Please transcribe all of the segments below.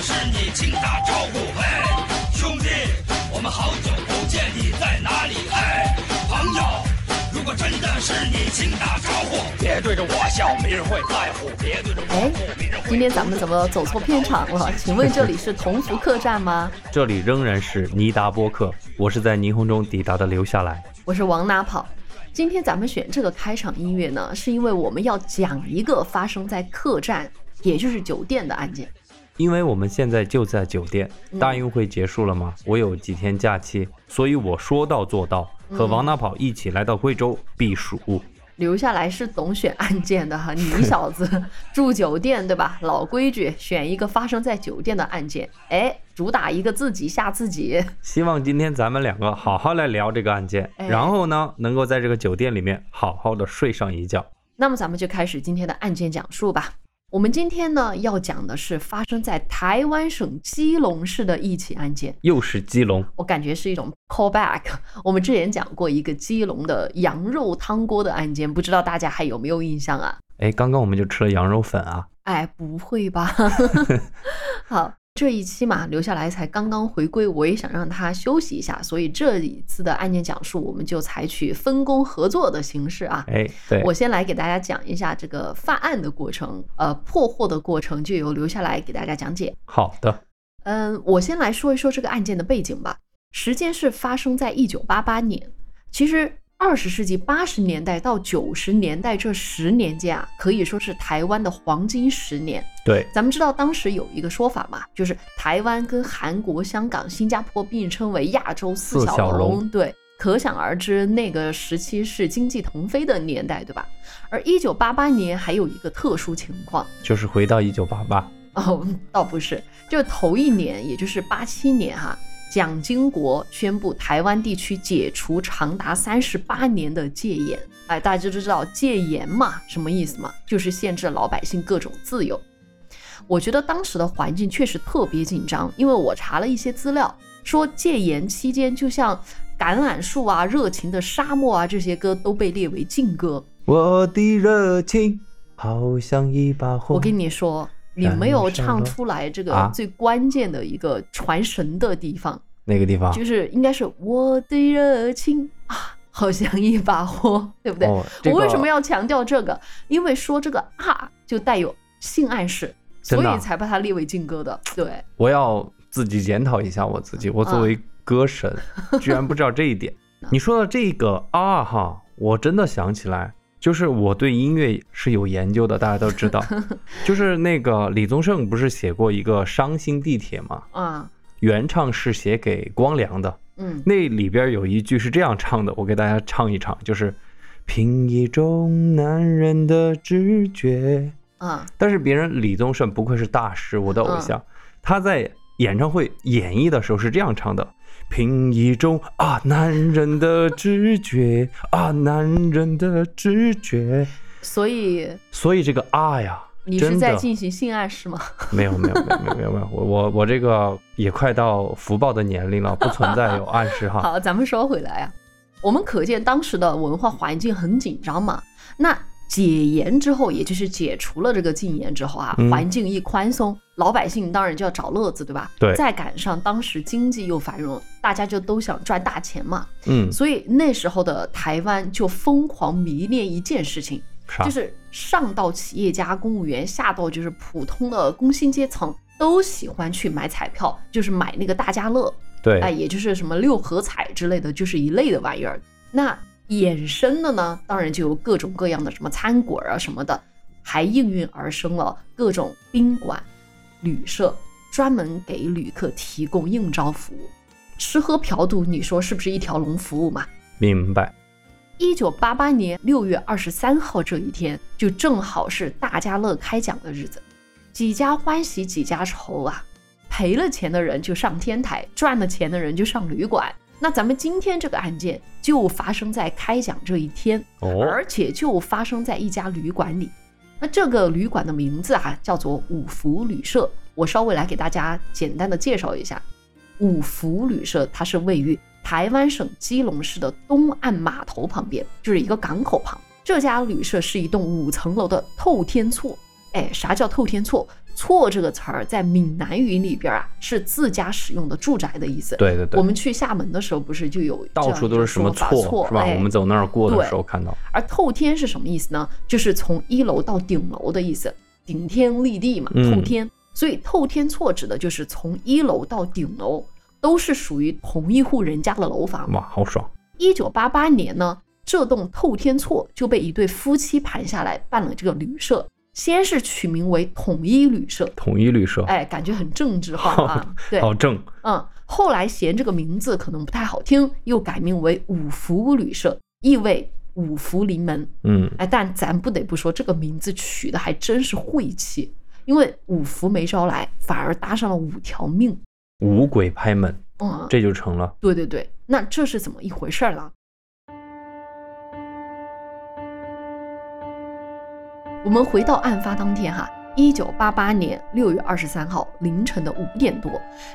是你，请打招呼。嘿，兄弟，我们好久不见，你在哪里？嘿，朋友，如果真的是你，请打招呼。别对着我笑，没人会在乎。别对着我哎哭，没人会。今天咱们怎么走错片场了？请问这里是同福客栈吗？这里仍然是尼达波客，我是在霓虹中抵达的，留下来。我是往哪跑。今天咱们选这个开场音乐呢，是因为我们要讲一个发生在客栈，也就是酒店的案件。因为我们现在就在酒店，大运会结束了嘛，我有几天假期，所以我说到做到，和王大跑一起来到贵州避暑。留下来是懂选案件的哈，你小子住酒店对吧？老规矩，选一个发生在酒店的案件，哎，主打一个自己吓自己。希望今天咱们两个好好来聊这个案件，哎然后呢，能够在这个酒店里面好好的睡上一觉。那么咱们就开始今天的案件讲述吧。我们今天呢要讲的是发生在台湾省基隆市的一起案件，又是基隆，我感觉是一种 callback。我们之前讲过一个基隆的羊肉汤锅的案件，不知道大家还有没有印象啊？哎，刚刚我们就吃了羊肉粉啊，哎，不会吧？好，这一期嘛，留下来才刚刚回归，我也想让他休息一下，所以这一次的案件讲述，我们就采取分工合作的形式啊。哎，对，我先来给大家讲一下这个犯案的过程，呃，破获的过程就由留下来给大家讲解。好的，嗯，我先来说一说这个案件的背景吧。时间是发生在一九八八年。其实，二十世纪八十年代到九十年代这十年间啊，可以说是台湾的黄金十年。对，咱们知道当时有一个说法嘛，就是台湾跟韩国、香港、新加坡并称为亚洲四小龙对，可想而知那个时期是经济腾飞的年代，对吧？而一九八八年还有一个特殊情况就是回到一九八八，哦，倒不是，就头一年，也就是八七年哈。蒋经国宣布台湾地区解除长达三十八年的戒严，哎，大家都知道戒严嘛，什么意思嘛？就是限制老百姓各种自由。我觉得当时的环境确实特别紧张，因为我查了一些资料，说戒严期间，就像橄榄树啊、热情的沙漠啊这些歌都被列为禁歌。我的热情好像一把火。我跟你说，你没有唱出来这个啊最关键的一个传神的地方，哪个地方？就是应该是我的热情啊，好像一把火，对不对？哦这个我为什么要强调这个？因为说这个啊就带有性暗示，所以才把它列为禁歌的。对，我要自己检讨一下我自己，我作为歌神，居然不知道这一点。你说的这个啊哈，我真的想起来，就是我对音乐是有研究的，大家都知道，就是那个李宗盛不是写过一个《伤心地铁》吗？啊，原唱是写给光良的，嗯，那里边有一句是这样唱的，我给大家唱一唱，就是凭一种男人的直觉。啊，但是别人李宗盛不愧是大师，我的偶像，他在演唱会演绎的时候是这样唱的：凭一种啊男人的直觉啊男人的直觉。所以所以这个啊呀，你是在进行性暗示吗？没有没有没有没有没有没有，我我我这个也快到福报的年龄了，不存在有暗示哈。好，咱们说回来啊，我们可见当时的文化环境很紧张嘛。那解严之后，也就是解除了这个禁言之后啊，嗯环境一宽松，老百姓当然就要找乐子，对吧？对再赶上当时经济又繁荣，大家就都想赚大钱嘛。嗯，所以那时候的台湾就疯狂迷恋一件事情，啥就是上到企业家、公务员，下到就是普通的工薪阶层，都喜欢去买彩票，就是买那个大家乐。对，哎，也就是什么六合彩之类的，就是一类的玩意儿。那衍生的呢，当然就有各种各样的什么餐馆啊什么的，还应运而生了各种宾馆、旅社，专门给旅客提供应招服务。吃喝嫖赌，你说是不是一条龙服务嘛？明白。一九八八年六月二十三号这一天，就正好是大家乐开奖的日子，几家欢喜几家愁啊！赔了钱的人就上天台，赚了钱的人就上旅馆。那咱们今天这个案件就发生在开奖这一天，哦，而且就发生在一家旅馆里。那这个旅馆的名字啊，叫做五福旅社。我稍微来给大家简单的介绍一下，五福旅社它是位于台湾省基隆市的东岸码头旁边，就是一个港口旁。这家旅社是一栋五层楼的透天厝，哎，啥叫透天厝？厝这个词儿在闽南语里边啊，是自家使用的住宅的意思。对对对，我们去厦门的时候，不是就有到处都是什么错是吧？哎我们走那儿过的时候看到。而透天是什么意思呢？就是从一楼到顶楼的意思，顶天立地嘛，嗯透天。所以透天厝指的就是从一楼到顶楼都是属于同一户人家的楼房。哇，好爽！一九八八年呢，这栋透天厝就被一对夫妻盘下来办了这个旅社，先是取名为统一旅社，统一旅社，哎，感觉很政治化啊。对，好正。嗯，后来嫌这个名字可能不太好听，又改名为五福旅社，意味五福临门。嗯，哎，但咱不得不说，这个名字取的还真是晦气，因为五福没招来，反而搭上了五条命。五鬼拍门，嗯，这就成了。对对对，那这是怎么一回事儿呢？我们回到案发当天哈，一九八八年六月二十三号凌晨的五点多，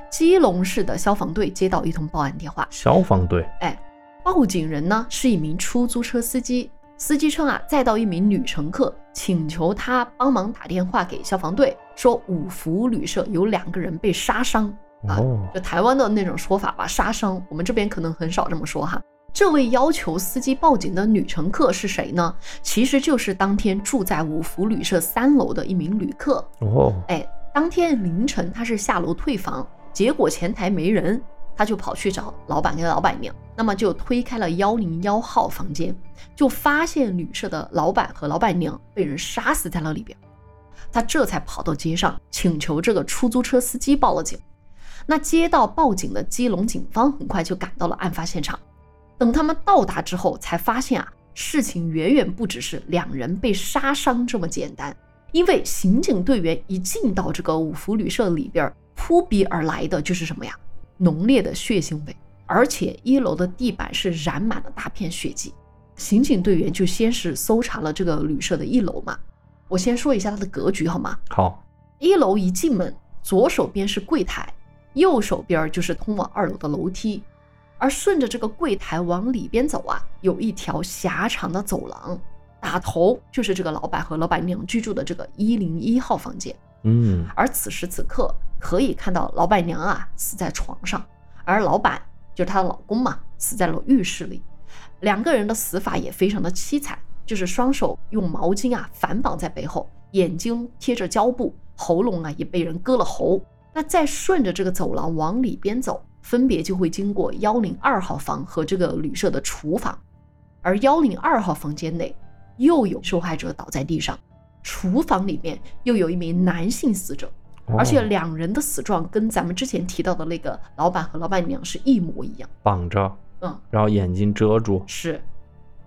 基隆市的消防队接到一通报案电话，消防队，哎，报警人呢是一名出租车司机，司机称啊载到一名女乘客，请求他帮忙打电话给消防队，说五福旅社有两个人被杀伤。啊，哦，就台湾的那种说法吧，杀伤，我们这边可能很少这么说哈。这位要求司机报警的女乘客是谁呢？其实就是当天住在五福旅社三楼的一名旅客。哦，哎，当天凌晨他是下楼退房，结果前台没人，他就跑去找老板跟老板娘，那么就推开了幺零幺号房间，就发现旅社的老板和老板娘被人杀死在了里边。他这才跑到街上，请求这个出租车司机报了警。那接到报警的基隆警方很快就赶到了案发现场。等他们到达之后，才发现啊，事情远远不只是两人被杀伤这么简单。因为刑警队员一进到这个五福旅社里边，扑鼻而来的就是什么呀？浓烈的血腥味，而且一楼的地板是染满了大片血迹。刑警队员就先是搜查了这个旅社的一楼嘛。我先说一下它的格局好吗？好，一楼一进门，左手边是柜台，右手边就是通往二楼的楼梯。而顺着这个柜台往里边走啊，有一条狭长的走廊，打头就是这个老板和老板娘居住的这个一零一号房间。嗯，而此时此刻，可以看到老板娘啊死在床上，而老板就是她的老公嘛，死在了浴室里。两个人的死法也非常的凄惨，就是双手用毛巾啊反绑在背后，眼睛贴着胶布，喉咙啊也被人割了喉。那再顺着这个走廊往里边走，分别就会经过幺零二号房和这个旅社的厨房，而幺零二号房间内又有受害者倒在地上，厨房里面又有一名男性死者，而且哦两人的死状跟咱们之前提到的那个老板和老板娘是一模一样。绑着，嗯，然后眼睛遮住。是，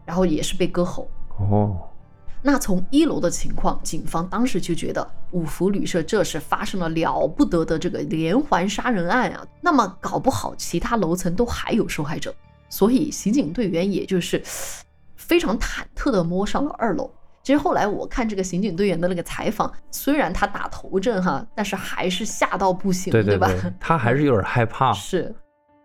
然后也是被割喉。哦，那从一楼的情况，警方当时就觉得五福旅社这是发生了了不得的这个连环杀人案啊，那么搞不好其他楼层都还有受害者，所以刑警队员也就是非常忐忑地摸上了二楼。其实后来我看这个刑警队员的那个采访，虽然他打头阵哈，但是还是吓到不行，吧？对对，他还是有点害怕。是，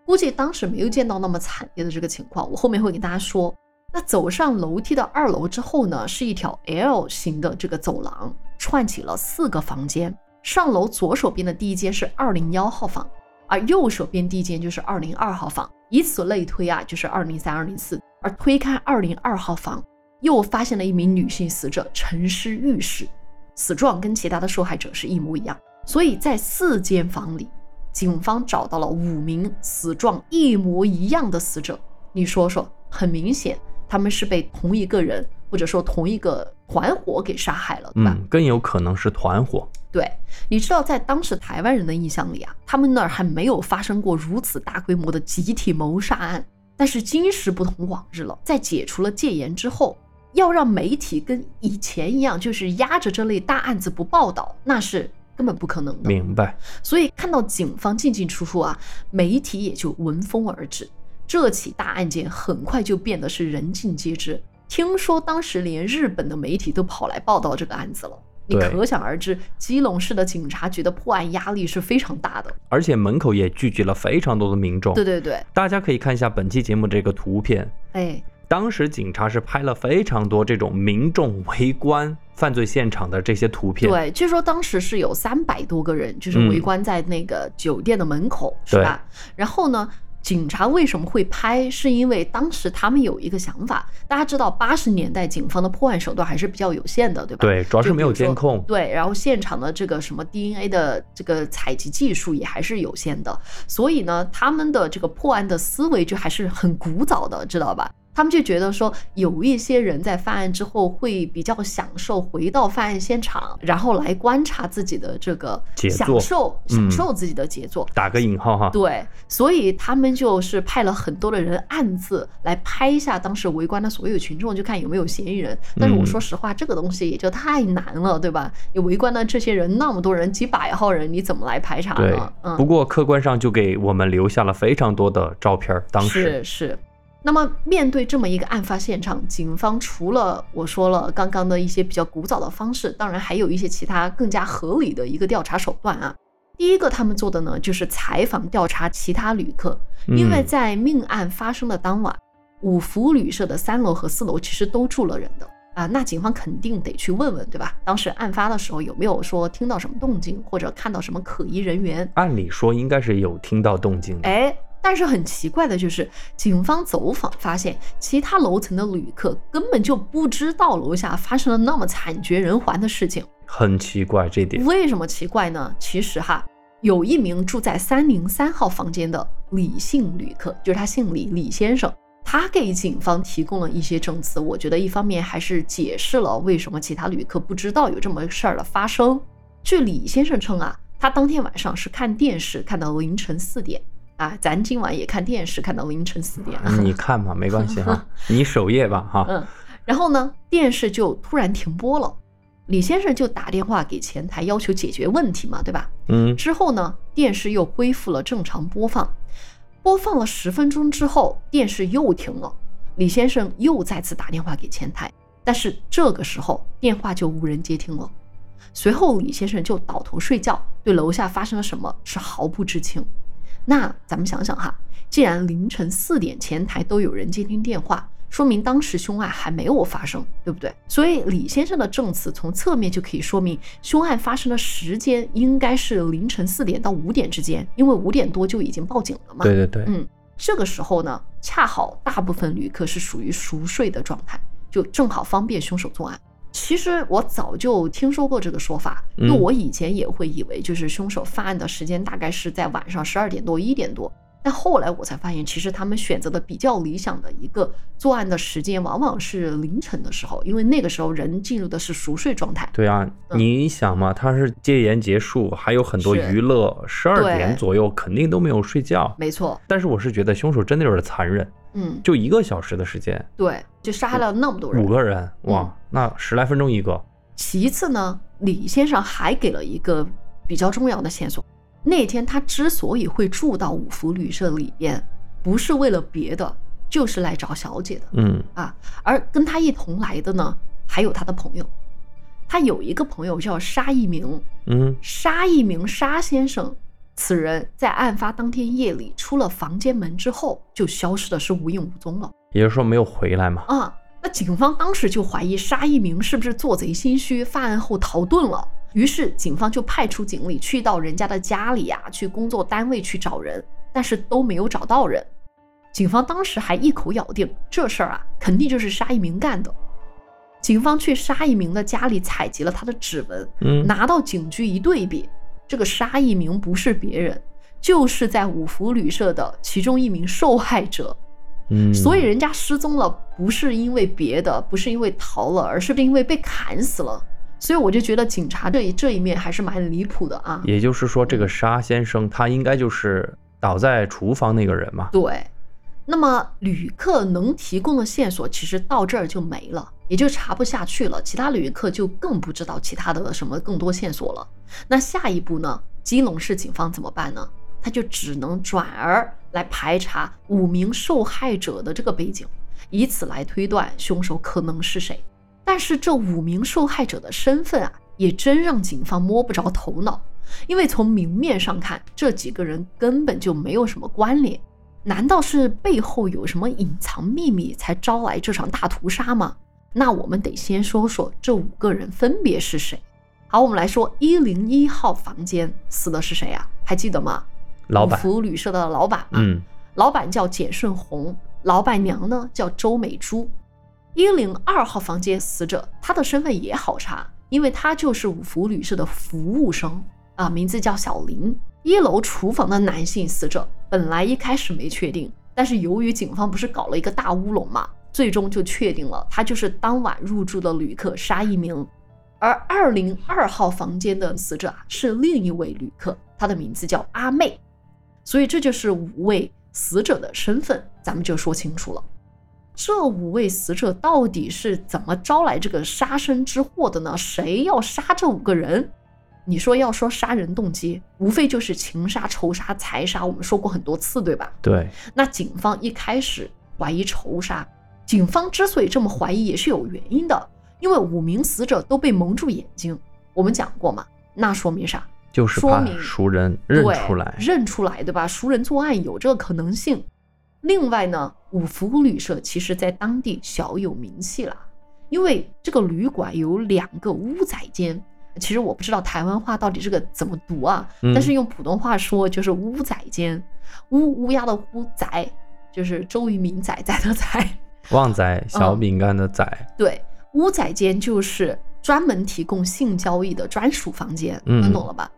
估计当时没有见到那么惨烈的这个情况，我后面会给大家说。那走上楼梯的二楼之后呢，是一条 L 型的这个走廊，串起了四个房间。上楼左手边的第一间是二零幺号房，而右手边第一间就是二零二号房，以此类推啊，就是二零三、二零四。而推开二零二号房，又发现了一名女性死者沉尸浴室，死状跟其他的受害者是一模一样。所以在四间房里，警方找到了五名死状一模一样的死者。你说说，很明显他们是被同一个人或者说同一个团伙给杀害了，对吧？嗯，更有可能是团伙。对，你知道在当时台湾人的印象里啊，他们那儿还没有发生过如此大规模的集体谋杀案。但是今时不同往日了，在解除了戒严之后，要让媒体跟以前一样，就是压着这类大案子不报道，那是根本不可能的。明白。所以看到警方进进出出啊，媒体也就闻风而至。这起大案件很快就变得是人尽皆知。听说当时连日本的媒体都跑来报道这个案子了，你可想而知，基隆市的警察局的破案压力是非常大的。而且门口也聚集了非常多的民众。对对对，大家可以看一下本期节目这个图片，哎，当时警察是拍了非常多这种民众围观犯罪现场的这些图片。对，据说当时是有三百多个人，就是嗯围观在那个酒店的门口，是吧？然后呢，警察为什么会拍？是因为当时他们有一个想法，大家知道八十年代警方的破案手段还是比较有限的，对吧？对，主要是没有监控。对，然后现场的这个什么 DNA 的这个采集技术也还是有限的，所以呢，他们的这个破案的思维就还是很古早的，知道吧？他们就觉得说，有一些人在犯案之后会比较享受回到犯案现场，然后来观察自己的这个杰作享受享嗯受自己的杰作。打个引号哈，对，所以他们就是派了很多的人暗自来拍一下当时围观的所有群众，就看有没有嫌疑人。但是我嗯说实话，这个东西也就太难了，对吧？你围观的这些人那么多人，几百号人，你怎么来排查对呢？，嗯，不过客观上就给我们留下了非常多的照片儿。当时是是。那么面对这么一个案发现场，警方除了我说了刚刚的一些比较古早的方式，当然还有一些其他更加合理的一个调查手段啊。第一个他们做的呢，就是采访调查其他旅客，因为嗯在命案发生的当晚，五福旅社的三楼和四楼其实都住了人的啊，那警方肯定得去问问，对吧？当时案发的时候有没有说听到什么动静，或者看到什么可疑人员？按理说应该是有听到动静的。哎，但是很奇怪的就是，警方走访发现，其他楼层的旅客根本就不知道楼下发生了那么惨绝人寰的事情。很奇怪这点。为什么奇怪呢？其实哈，有一名住在三零三号房间的李姓旅客，就是他姓李，李先生，他给警方提供了一些证词。我觉得一方面还是解释了为什么其他旅客不知道有这么事儿的发生。据李先生称啊，他当天晚上是看电视看到凌晨四点啊，咱今晚也看电视看到凌晨四点。你看吧，没关系哈，你守夜吧哈。嗯，然后呢，电视就突然停播了。李先生就打电话给前台要求解决问题嘛，对吧？嗯，之后呢，电视又恢复了正常播放。播放了十分钟之后，电视又停了。李先生又再次打电话给前台，但是这个时候电话就无人接听了。随后，李先生就倒头睡觉，对楼下发生了什么是毫不知情。那咱们想想哈，既然凌晨四点前台都有人接听电话，说明当时凶案还没有发生，对不对？所以李先生的证词从侧面就可以说明，凶案发生的时间应该是凌晨四点到五点之间，因为五点多就已经报警了嘛。对对对，嗯，这个时候呢，恰好大部分旅客是属于熟睡的状态，就正好方便凶手作案。其实我早就听说过这个说法，因为嗯我以前也会以为就是凶手犯案的时间大概是在晚上十二点多一点多，但后来我才发现，其实他们选择的比较理想的一个作案的时间，往往是凌晨的时候，因为那个时候人进入的是熟睡状态。对啊，嗯你想嘛，他是戒严结束，还有很多娱乐，十二点左右肯定都没有睡觉。没错，但是我是觉得凶手真的有点残忍，嗯，就一个小时的时间，对，就杀了那么多人五。个人，嗯哇，那十来分钟一个，其次呢，李先生还给了一个比较重要的线索。那天他之所以会住到五福旅社里边，不是为了别的，就是来找小姐的嗯啊。而跟他一同来的呢，还有他的朋友。他有一个朋友叫沙一鸣，嗯，沙一鸣沙先生，此人在案发当天夜里出了房间门之后，就消失的是无影无踪了。也就是说没有回来嘛。啊，那警方当时就怀疑沙一鸣是不是做贼心虚，犯案后逃遁了。于是警方就派出警力去到人家的家里呀、去工作单位去找人，但是都没有找到人。警方当时还一口咬定这事儿啊，肯定就是沙一鸣干的。警方去沙一鸣的家里采集了他的指纹，嗯，拿到警局一对比，这个沙一鸣不是别人，就是在五福旅社的其中一名受害者。嗯，所以人家失踪了，不是因为别的，不是因为逃了，而是因为被砍死了。所以我就觉得警察这一这一面还是蛮离谱的啊。也就是说，这个沙先生他应该就是倒在厨房那个人嘛。对，那么旅客能提供的线索其实到这儿就没了，也就查不下去了。其他旅客就更不知道其他的什么更多线索了。那下一步呢？基隆市警方怎么办呢？他就只能转而来排查五名受害者的这个背景，以此来推断凶手可能是谁。但是这五名受害者的身份啊，也真让警方摸不着头脑，因为从明面上看，这几个人根本就没有什么关联。难道是背后有什么隐藏秘密才招来这场大屠杀吗？那我们得先说说这五个人分别是谁。好，我们来说一零一号房间死的是谁啊？还记得吗？老板五福旅社的老板嘛。嗯，老板叫简顺红，老板娘呢叫周美珠。一零二号房间死者，他的身份也好查，因为他就是五福旅社的服务生啊，名字叫小林。一楼厨房的男性死者，本来一开始没确定，但是由于警方不是搞了一个大乌龙嘛，最终就确定了，他就是当晚入住的旅客沙一鸣。而二零二号房间的死者啊，是另一位旅客，他的名字叫阿妹。所以这就是五位死者的身份，咱们就说清楚了。这五位死者到底是怎么招来这个杀身之祸的呢？谁要杀这五个人？你说要说杀人动机，无非就是情杀、仇杀、财杀，我们说过很多次，对吧？对，那警方一开始怀疑仇杀，警方之所以这么怀疑也是有原因的，因为五名死者都被蒙住眼睛，我们讲过嘛，那说明啥？就是说明熟人认出来。认出来，对吧？熟人作案有这个可能性。另外呢，五福旅社其实在当地小有名气了，因为这个旅馆有两个屋仔间。其实我不知道台湾话到底这个怎么读啊，嗯但是用普通话说就是乌仔间，乌乌鸦的乌仔，就是周渝民仔仔的仔。旺仔 小饼干的仔，对，乌仔间就是专门提供性交易的专属房间，嗯能懂了吧？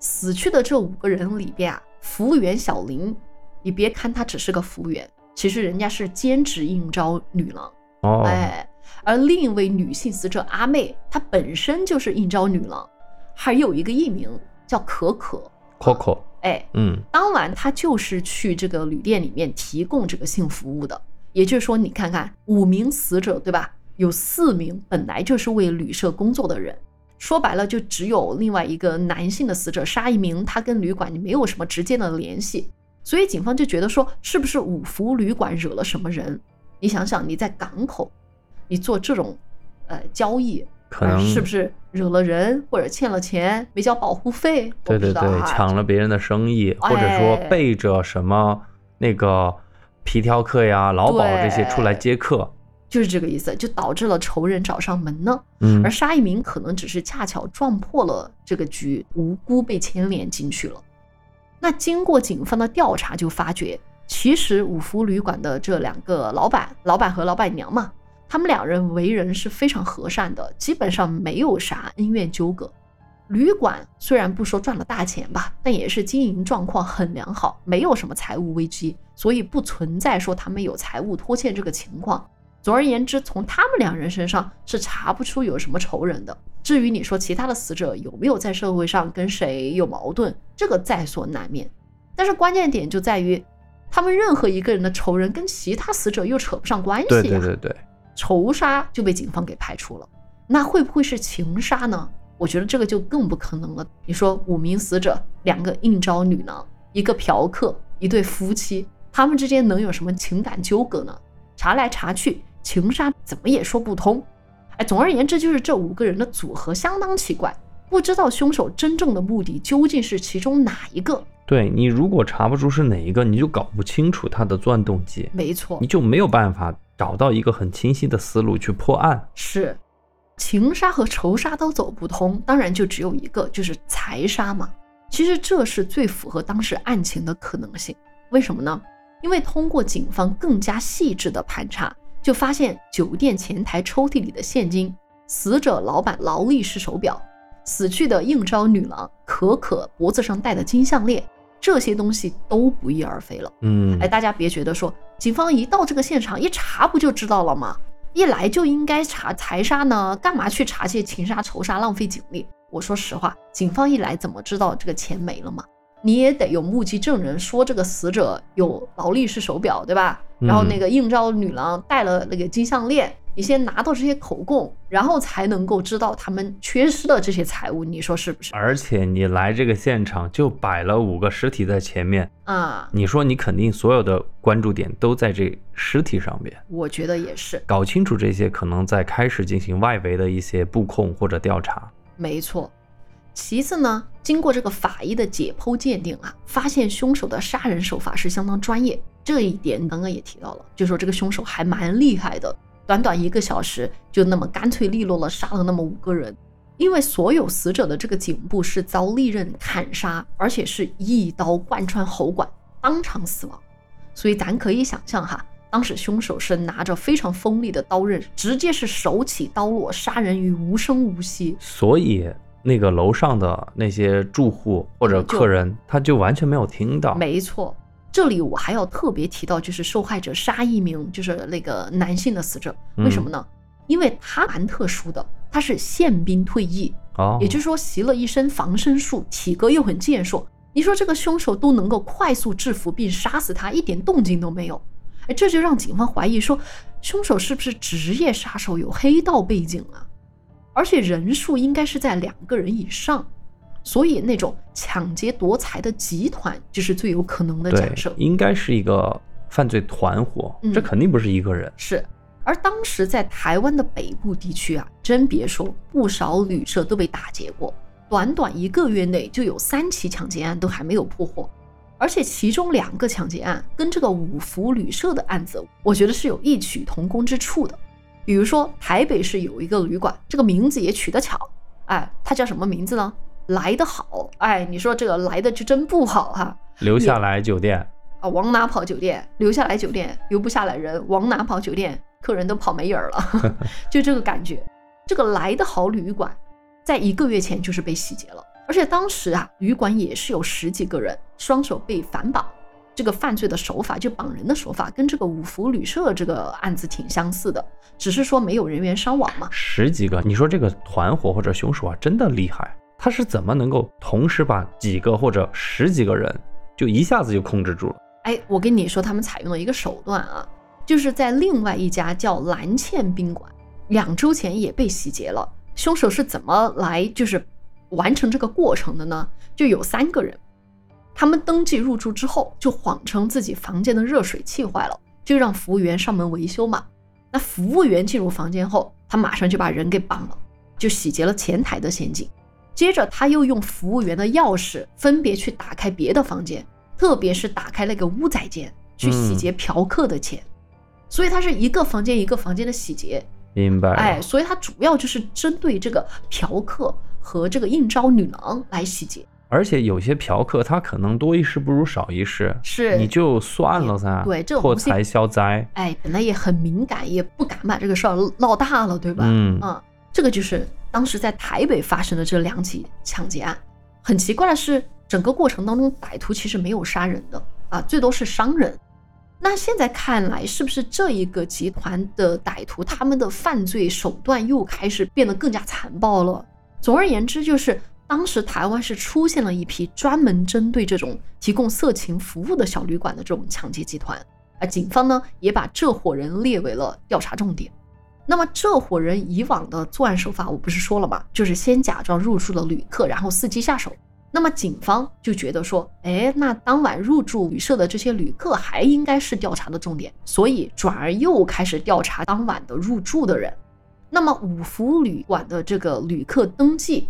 死去的这五个人里边啊，服务员小林，你别看他只是个服务员，其实人家是兼职应招女郎，哦，哎，而另一位女性死者阿妹，她本身就是应招女郎，还有一个艺名叫可可，，Coco，哎，嗯，当晚她就是去这个旅店里面提供这个性服务的。也就是说，你看看五名死者，对吧？有四名本来就是为旅社工作的人，说白了就只有另外一个男性的死者沙一鸣，他跟旅馆没有什么直接的联系，所以警方就觉得说，是不是五福旅馆惹了什么人？你想想，你在港口，你做这种呃交易，可能呃是不是惹了人，或者欠了钱没交保护费？对对对，抢了别人的生意，或者说哎背着什么那个皮条客呀、劳保这些出来接客，就是这个意思，就导致了仇人找上门呢。嗯而，沙一鸣可能只是恰巧撞破了这个局，无辜被牵连进去了。那经过警方的调查，就发觉其实五福旅馆的这两个老板，老板和老板娘嘛，他们两人为人是非常和善的，基本上没有啥恩怨纠葛。旅馆虽然不说赚了大钱吧，但也是经营状况很良好，没有什么财务危机，所以不存在说他们有财务拖欠这个情况。总而言之，从他们两人身上是查不出有什么仇人的。至于你说其他的死者有没有在社会上跟谁有矛盾，这个在所难免。但是关键点就在于，他们任何一个人的仇人跟其他死者又扯不上关系呀、对对对对，仇杀就被警方给排除了。那会不会是情杀呢？我觉得这个就更不可能了。你说五名死者，两个应招女郎，一个嫖客，一对夫妻，他们之间能有什么情感纠葛呢？查来查去，情杀怎么也说不通。哎，总而言之，就是这五个人的组合相当奇怪，不知道凶手真正的目的究竟是其中哪一个。对你如果查不出是哪一个，你就搞不清楚他的作案动机，没错你，就没有办法找到一个很清晰的思路去破案。是情杀和仇杀都走不通，当然就只有一个，就是财杀嘛。其实这是最符合当时案情的可能性。为什么呢？因为通过警方更加细致的盘查，就发现酒店前台抽屉里的现金、死者老板劳力士手表、死去的应招女郎可可脖子上戴的金项链，这些东西都不翼而飞了。嗯哎，，大家别觉得说，警方一到这个现场一查不就知道了吗？一来就应该查财杀呢，干嘛去查这些情杀、仇杀，浪费警力？我说实话，警方一来怎么知道这个钱没了嘛？你也得有目击证人说这个死者有劳力士手表，对吧？然后那个应召女郎戴了那个金项链，你先拿到这些口供，然后才能够知道他们缺失的这些财物，你说是不是？而且你来这个现场就摆了五个尸体在前面，啊，你说你肯定所有的关注点都在这尸体上面，我觉得也是。搞清楚这些，可能在开始进行外围的一些布控或者调查。没错，其次呢，经过这个法医的解剖鉴定啊，发现凶手的杀人手法是相当专业，这一点刚刚也提到了，就说这个凶手还蛮厉害的，短短一个小时就那么干脆利落了杀了那么五个人。因为所有死者的这个颈部是遭利刃砍杀，而且是一刀贯穿喉管，当场死亡，所以咱可以想象哈，当时凶手是拿着非常锋利的刀刃，直接是手起刀落，杀人于无声无息。所以那个楼上的那些住户或者客人，他就完全没有听到。没错，这里我还要特别提到，就是受害者杀一名就是那个男性的死者，为什么呢？因为他蛮特殊的。他是宪兵退役，哦，也就是说习了一身防身术，体格又很健硕。你说这个凶手都能够快速制服并杀死他，一点动静都没有，哎，这就让警方怀疑说，凶手是不是职业杀手，有黑道背景啊？而且人数应该是在两个人以上，所以那种抢劫夺财的集团就是最有可能的假设，应该是一个犯罪团伙，这肯定不是一个人，是。而当时在台湾的北部地区啊，真别说，不少旅社都被打劫过。短短一个月内就有三起抢劫案都还没有破获，而且其中两个抢劫案跟这个五福旅社的案子，我觉得是有异曲同工之处的。比如说台北市有一个旅馆，这个名字也取得巧，哎，它叫什么名字呢？来得好，哎，你说这个来的就真不好哈。留下来酒店啊，往哪跑酒店？留下来酒店留不下来人，往哪跑酒店？客人都跑没影儿了，就这个感觉。这个来的好旅馆，在一个月前就是被洗劫了，而且当时啊，旅馆也是有十几个人，双手被反绑。这个犯罪的手法，就绑人的手法，跟这个五福旅社这个案子挺相似的，只是说没有人员伤亡嘛。十几个，你说这个团伙或者凶手啊，真的厉害，他是怎么能够同时把几个或者十几个人就一下子就控制住了？哎，我跟你说，他们采用了一个手段啊。就是在另外一家叫蓝茜宾馆，两周前也被洗劫了。凶手是怎么来就是完成这个过程的呢？就有三个人，他们登记入住之后，就谎称自己房间的热水器坏了，就让服务员上门维修嘛。那服务员进入房间后，他马上就把人给绑了，就洗劫了前台的现金。接着他又用服务员的钥匙分别去打开别的房间，特别是打开那个屋仔间去洗劫嫖客的钱。所以他是一个房间一个房间的洗劫，明白？哎，所以他主要就是针对这个嫖客和这个应招女郎来洗劫。而且有些嫖客他可能多一事不如少一事，是你就算了噻。对，这破财消灾。哎，本来也很敏感，也不敢把这个事儿闹大了，对吧？嗯啊，这个就是当时在台北发生的这两起抢劫案。很奇怪的是，整个过程当中歹徒其实没有杀人的啊，最多是伤人。那现在看来，是不是这一个集团的歹徒他们的犯罪手段又开始变得更加残暴了？总而言之，就是当时台湾是出现了一批专门针对这种提供色情服务的小旅馆的这种抢劫集团，而警方呢也把这伙人列为了调查重点。那么这伙人以往的作案手法，我不是说了吗？就是先假装入住了旅客，然后伺机下手。那么警方就觉得说，哎，那当晚入住旅社的这些旅客还应该是调查的重点，所以转而又开始调查当晚的入住的人。那么五福旅馆的这个旅客登记，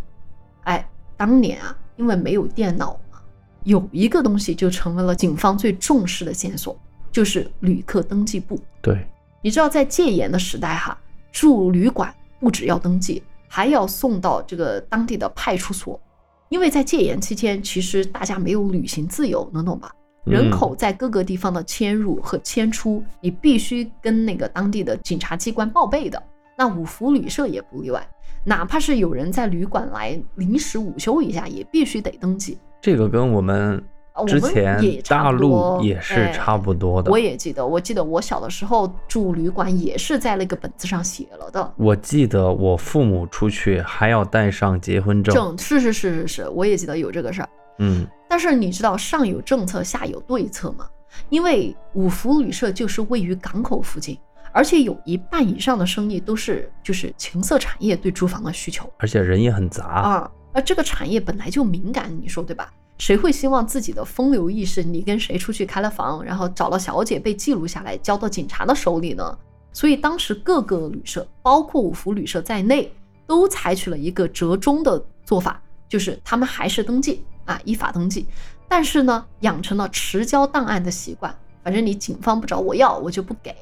哎，当年啊，因为没有电脑嘛，有一个东西就成为了警方最重视的线索，就是旅客登记簿。对，你知道在戒严的时代哈，住旅馆不只要登记，还要送到这个当地的派出所。因为在戒严期间，其实大家没有旅行自由，能懂吧？人口在各个地方的迁入和迁出，你必须跟那个当地的警察机关报备的。那五福旅社也不例外，哪怕是有人在旅馆来临时午休一下，也必须得登记。这个跟我们。之前大陆也是差不多的，我也记得，我记得我小的时候住旅馆也是在那个本子上写了的。我记得我父母出去还要带上结婚证，是是是是是，我也记得有这个事儿。嗯，但是你知道上有政策下有对策吗？因为五福旅社就是位于港口附近，而且有一半以上的生意都是就是情色产业对住房的需求，而且人也很杂啊，而这个产业本来就敏感，你说对吧？谁会希望自己的风流意识，你跟谁出去开了房，然后找了小姐被记录下来交到警察的手里呢？所以当时各个旅社，包括五福旅社在内，都采取了一个折中的做法，就是他们还是登记啊，依法登记，但是呢，养成了迟交档案的习惯。反正你警方不找我要，我就不给。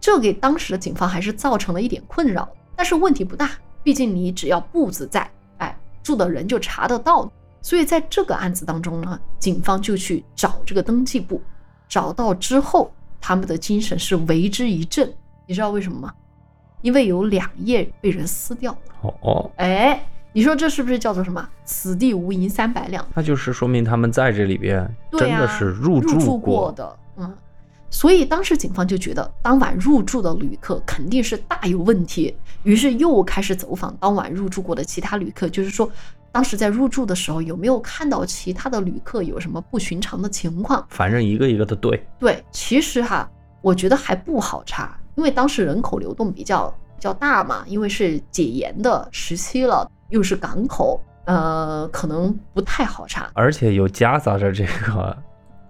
这给当时的警方还是造成了一点困扰，但是问题不大，毕竟你只要簿子在，哎，住的人就查得到。所以在这个案子当中呢，警方就去找这个登记簿，找到之后，他们的精神是为之一振。你知道为什么吗？因为有两页被人撕掉。哦哦，哎，你说这是不是叫做什么“此地无银三百两”？那就是说明他们在这里边真的是入住过的。嗯。所以当时警方就觉得当晚入住的旅客肯定是大有问题，于是又开始走访当晚入住过的其他旅客，就是说，当时在入住的时候有没有看到其他的旅客有什么不寻常的情况？反正一个一个的对对，其实哈，我觉得还不好查，因为当时人口流动比较比较大嘛，因为是解严的时期了，又是港口，呃，可能不太好查，而且有夹杂着这个。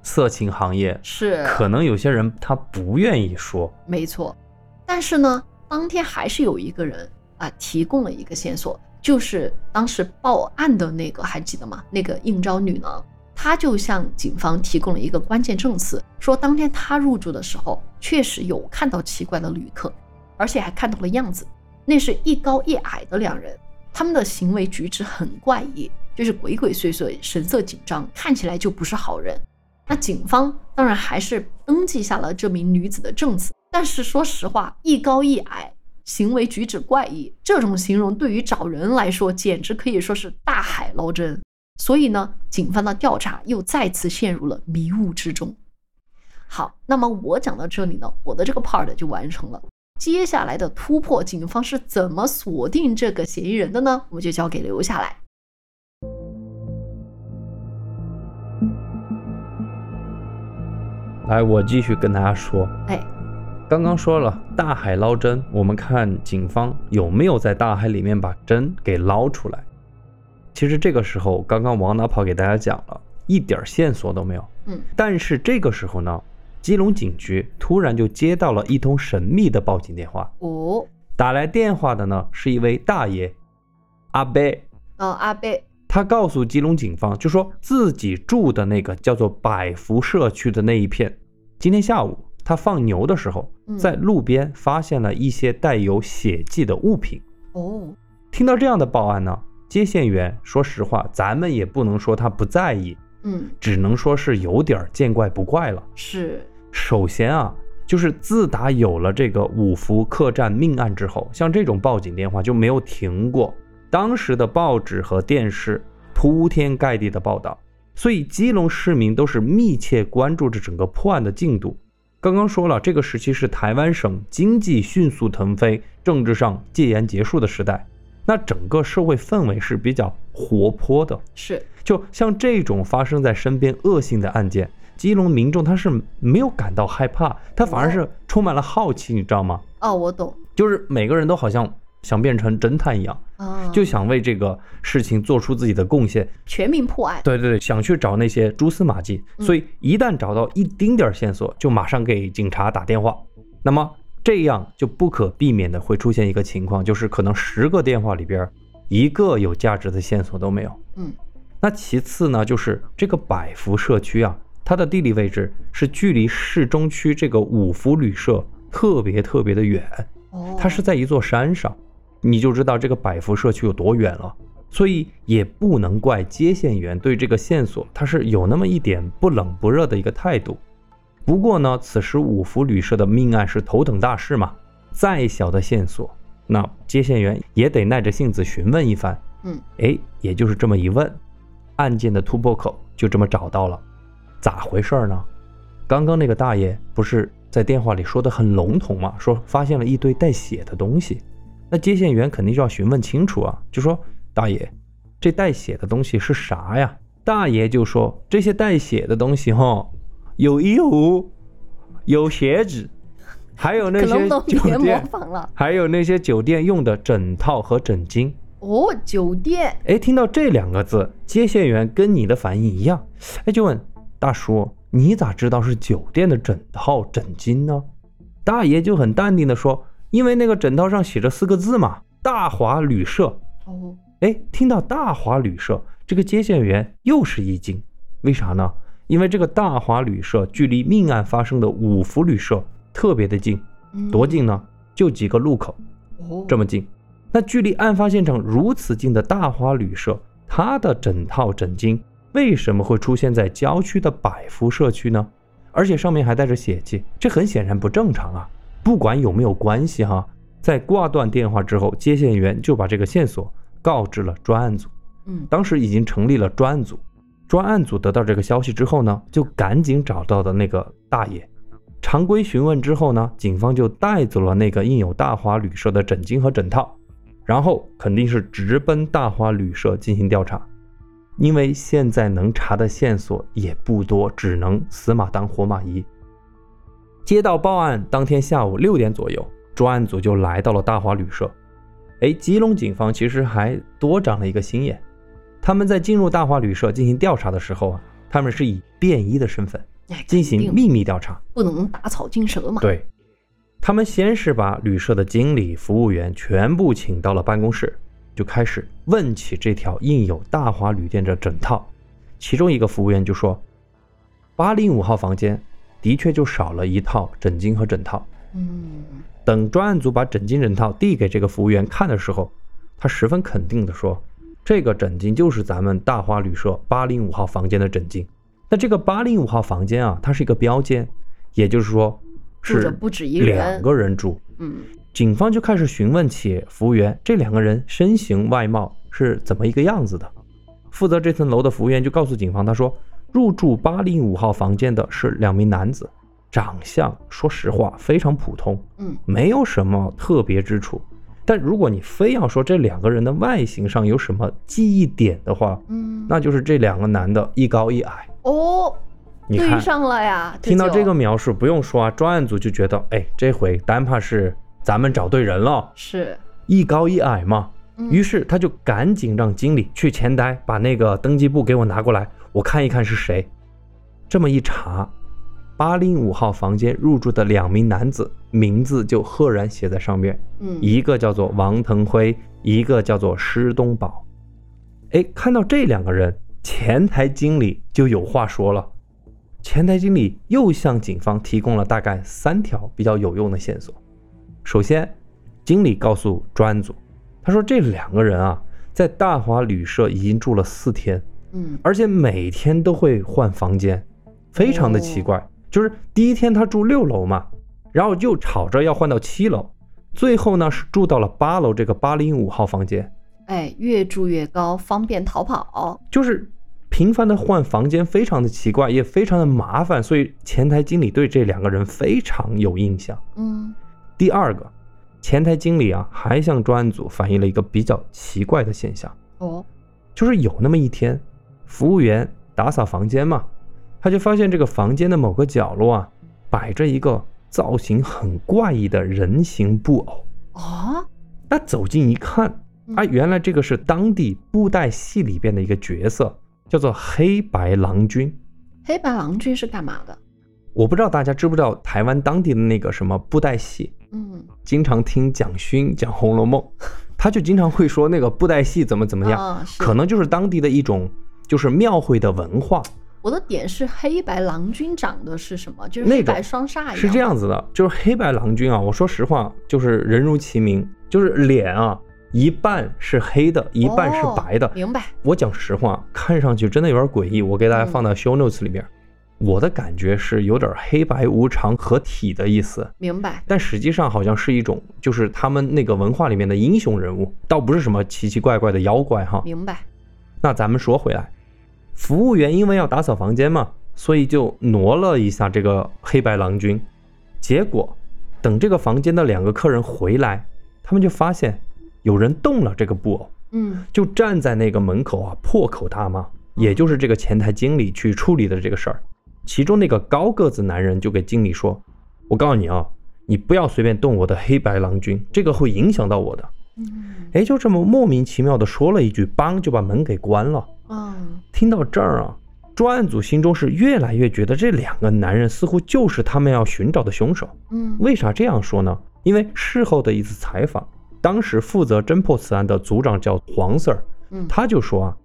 色情行业是，可能有些人他不愿意说，没错。但是呢，当天还是有一个人啊提供了一个线索，就是当时报案的那个，还记得吗？那个应招女郎，她就向警方提供了一个关键证词，说当天她入住的时候，确实有看到奇怪的旅客，而且还看到了样子，那是一高一矮的两人，他们的行为举止很怪异，就是鬼鬼祟祟，神色紧张，看起来就不是好人。那警方当然还是登记下了这名女子的证词，但是说实话，一高一矮，行为举止怪异，这种形容对于找人来说，简直可以说是大海捞针。所以呢，警方的调查又再次陷入了迷雾之中。好，那么我讲到这里呢，我的这个 part 就完成了。接下来的突破，警方是怎么锁定这个嫌疑人的呢？我们就交给留下来。来，我继续跟大家说。哎，刚刚说了大海捞针，我们看警方有没有在大海里面把针给捞出来。其实这个时候，刚刚王大炮给大家讲了一点线索都没有。嗯，但是这个时候呢，基隆警局突然就接到了一通神秘的报警电话。哦，打来电话的呢是一位大爷，阿贝。哦，阿贝。他告诉基隆警方，就说自己住的那个叫做百福社区的那一片，今天下午他放牛的时候，在路边发现了一些带有血迹的物品。哦，听到这样的报案呢，接线员说实话，咱们也不能说他不在意，嗯，只能说是有点见怪不怪了。是，首先啊，就是自打有了这个五福客栈命案之后，像这种报警电话就没有停过。当时的报纸和电视铺天盖地的报道，所以基隆市民都是密切关注着整个破案的进度。刚刚说了，这个时期是台湾省经济迅速腾飞、政治上戒严结束的时代，那整个社会氛围是比较活泼的。是，就像这种发生在身边恶性的案件，基隆民众他是没有感到害怕，他反而是充满了好奇，你知道吗？哦，我懂，就是每个人都好像。想变成侦探一样，就想为这个事情做出自己的贡献，全民破案。对对对，想去找那些蛛丝马迹，所以一旦找到一丁点线索，就马上给警察打电话。那么这样就不可避免的会出现一个情况，就是可能十个电话里边一个有价值的线索都没有。嗯，那其次呢，就是这个百福社区啊，它的地理位置是距离市中区这个五福旅社特别特别的远。哦，它是在一座山上。你就知道这个百福社区有多远了，所以也不能怪接线员对这个线索他是有那么一点不冷不热的一个态度。不过呢，此时五福旅社的命案是头等大事嘛，再小的线索，那接线员也得耐着性子询问一番。嗯，哎，也就是这么一问，案件的突破口就这么找到了。咋回事呢？刚刚那个大爷不是在电话里说的很笼统吗？说发现了一堆带血的东西。那接线员肯定就要询问清楚啊，就说大爷，这带血的东西是啥呀？大爷就说这些带血的东西哈，有衣服，有鞋子，还有那些酒店，还有那些酒店用的枕套和枕巾。哦，酒店。哎，听到这两个字，接线员跟你的反应一样，哎，就问大叔，你咋知道是酒店的枕套枕巾呢？大爷就很淡定的说。因为那个枕头上写着四个字嘛，大华旅社。哦，哎，听到大华旅社，这个接线员又是一惊，为啥呢？因为这个大华旅社距离命案发生的五福旅社特别的近，多近呢？就几个路口，哦这么近。那距离案发现场如此近的大华旅社，它的整套枕巾为什么会出现在郊区的百福社区呢？而且上面还带着血迹，这很显然不正常啊！不管有没有关系哈，在挂断电话之后，接线员就把这个线索告知了专案组。嗯，当时已经成立了专案组。专案组得到这个消息之后呢，就赶紧找到的那个大爷。常规询问之后呢，警方就带走了那个印有大华旅社的枕巾和枕套，然后肯定是直奔大华旅社进行调查。因为现在能查的线索也不多，只能死马当活马医。接到报案当天下午六点左右，专案组就来到了大华旅社。哎，吉隆警方其实还多长了一个心眼。他们在进入大华旅社进行调查的时候啊，他们是以便衣的身份进行秘密调查，不能打草惊蛇嘛。对，他们先是把旅社的经理、服务员全部请到了办公室，就开始问起这条印有大华旅店的枕套。其中一个服务员就说：“八零五号房间的确就少了一套枕巾和枕套。”嗯，等专案组把枕巾、枕套递给这个服务员看的时候，他十分肯定地说。这个枕巾就是咱们大花旅社八零五号房间的枕巾。那这个八零五号房间啊，它是一个标间，也就是说是不止一，两个人住。嗯，警方就开始询问起服务员，这两个人身形外貌是怎么一个样子的？负责这层楼的服务员就告诉警方，他说入住八零五号房间的是两名男子，长相说实话非常普通，嗯，没有什么特别之处。但如果你非要说这两个人的外形上有什么记忆点的话，嗯，那就是这两个男的一高一矮。哦，你看上了呀。听到这个描述，不用说啊，专案组就觉得，哎，这回单怕是咱们找对人了，是。一高一矮嘛。于是他就赶紧让经理去前台把那个登记簿给我拿过来，我看一看是谁。这么一查。八零五号房间入住的两名男子名字就赫然写在上面，嗯，一个叫做王腾辉，一个叫做施东宝。哎，看到这两个人，前台经理就有话说了。前台经理又向警方提供了大概三条比较有用的线索。首先，经理告诉专案组，他说这两个人啊，在大华旅社已经住了四天，嗯，而且每天都会换房间，非常的奇怪。就是第一天他住六楼嘛，然后又吵着要换到七楼，最后呢是住到了八楼这个八零五号房间。哎，越住越高，方便逃跑。就是频繁的换房间，非常的奇怪，也非常的麻烦，所以前台经理对这两个人非常有印象。嗯，第二个，前台经理啊还向专案组反映了一个比较奇怪的现象。哦，就是有那么一天，服务员打扫房间嘛。他就发现这个房间的某个角落啊，摆着一个造型很怪异的人形布偶哦。那走近一看，啊，原来这个是当地布袋戏里边的一个角色，叫做黑白郎君。黑白郎君是干嘛的？我不知道大家知不知道台湾当地的那个什么布袋戏。嗯，经常听蒋勋讲《红楼梦》，他就经常会说那个布袋戏怎么怎么样，可能就是当地的一种就是庙会的文化。我的点是黑白郎君长的是什么？就是黑白双煞一样。是这样子的，就是黑白郎君啊。我说实话，就是人如其名，就是脸啊，一半是黑的，一半是白的。明白。我讲实话，看上去真的有点诡异。我给大家放到 show notes 里面，我的感觉是有点黑白无常合体的意思。明白。但实际上好像是一种，就是他们那个文化里面的英雄人物，倒不是什么奇奇怪怪的妖怪哈。明白。那咱们说回来。服务员因为要打扫房间嘛，所以就挪了一下这个黑白郎君。结果等这个房间的两个客人回来，他们就发现有人动了这个布偶，嗯，就站在那个门口啊，破口大骂。也就是这个前台经理去处理的这个事儿。其中那个高个子男人就给经理说：“我告诉你啊，你不要随便动我的黑白郎君，这个会影响到我的。”嗯，哎，就这么莫名其妙的说了一句，邦就把门给关了。嗯，听到这儿啊，专案组心中是越来越觉得这两个男人似乎就是他们要寻找的凶手。嗯，为啥这样说呢？因为事后的一次采访，当时负责侦破此案的组长叫黄 Sir，嗯，他就说啊，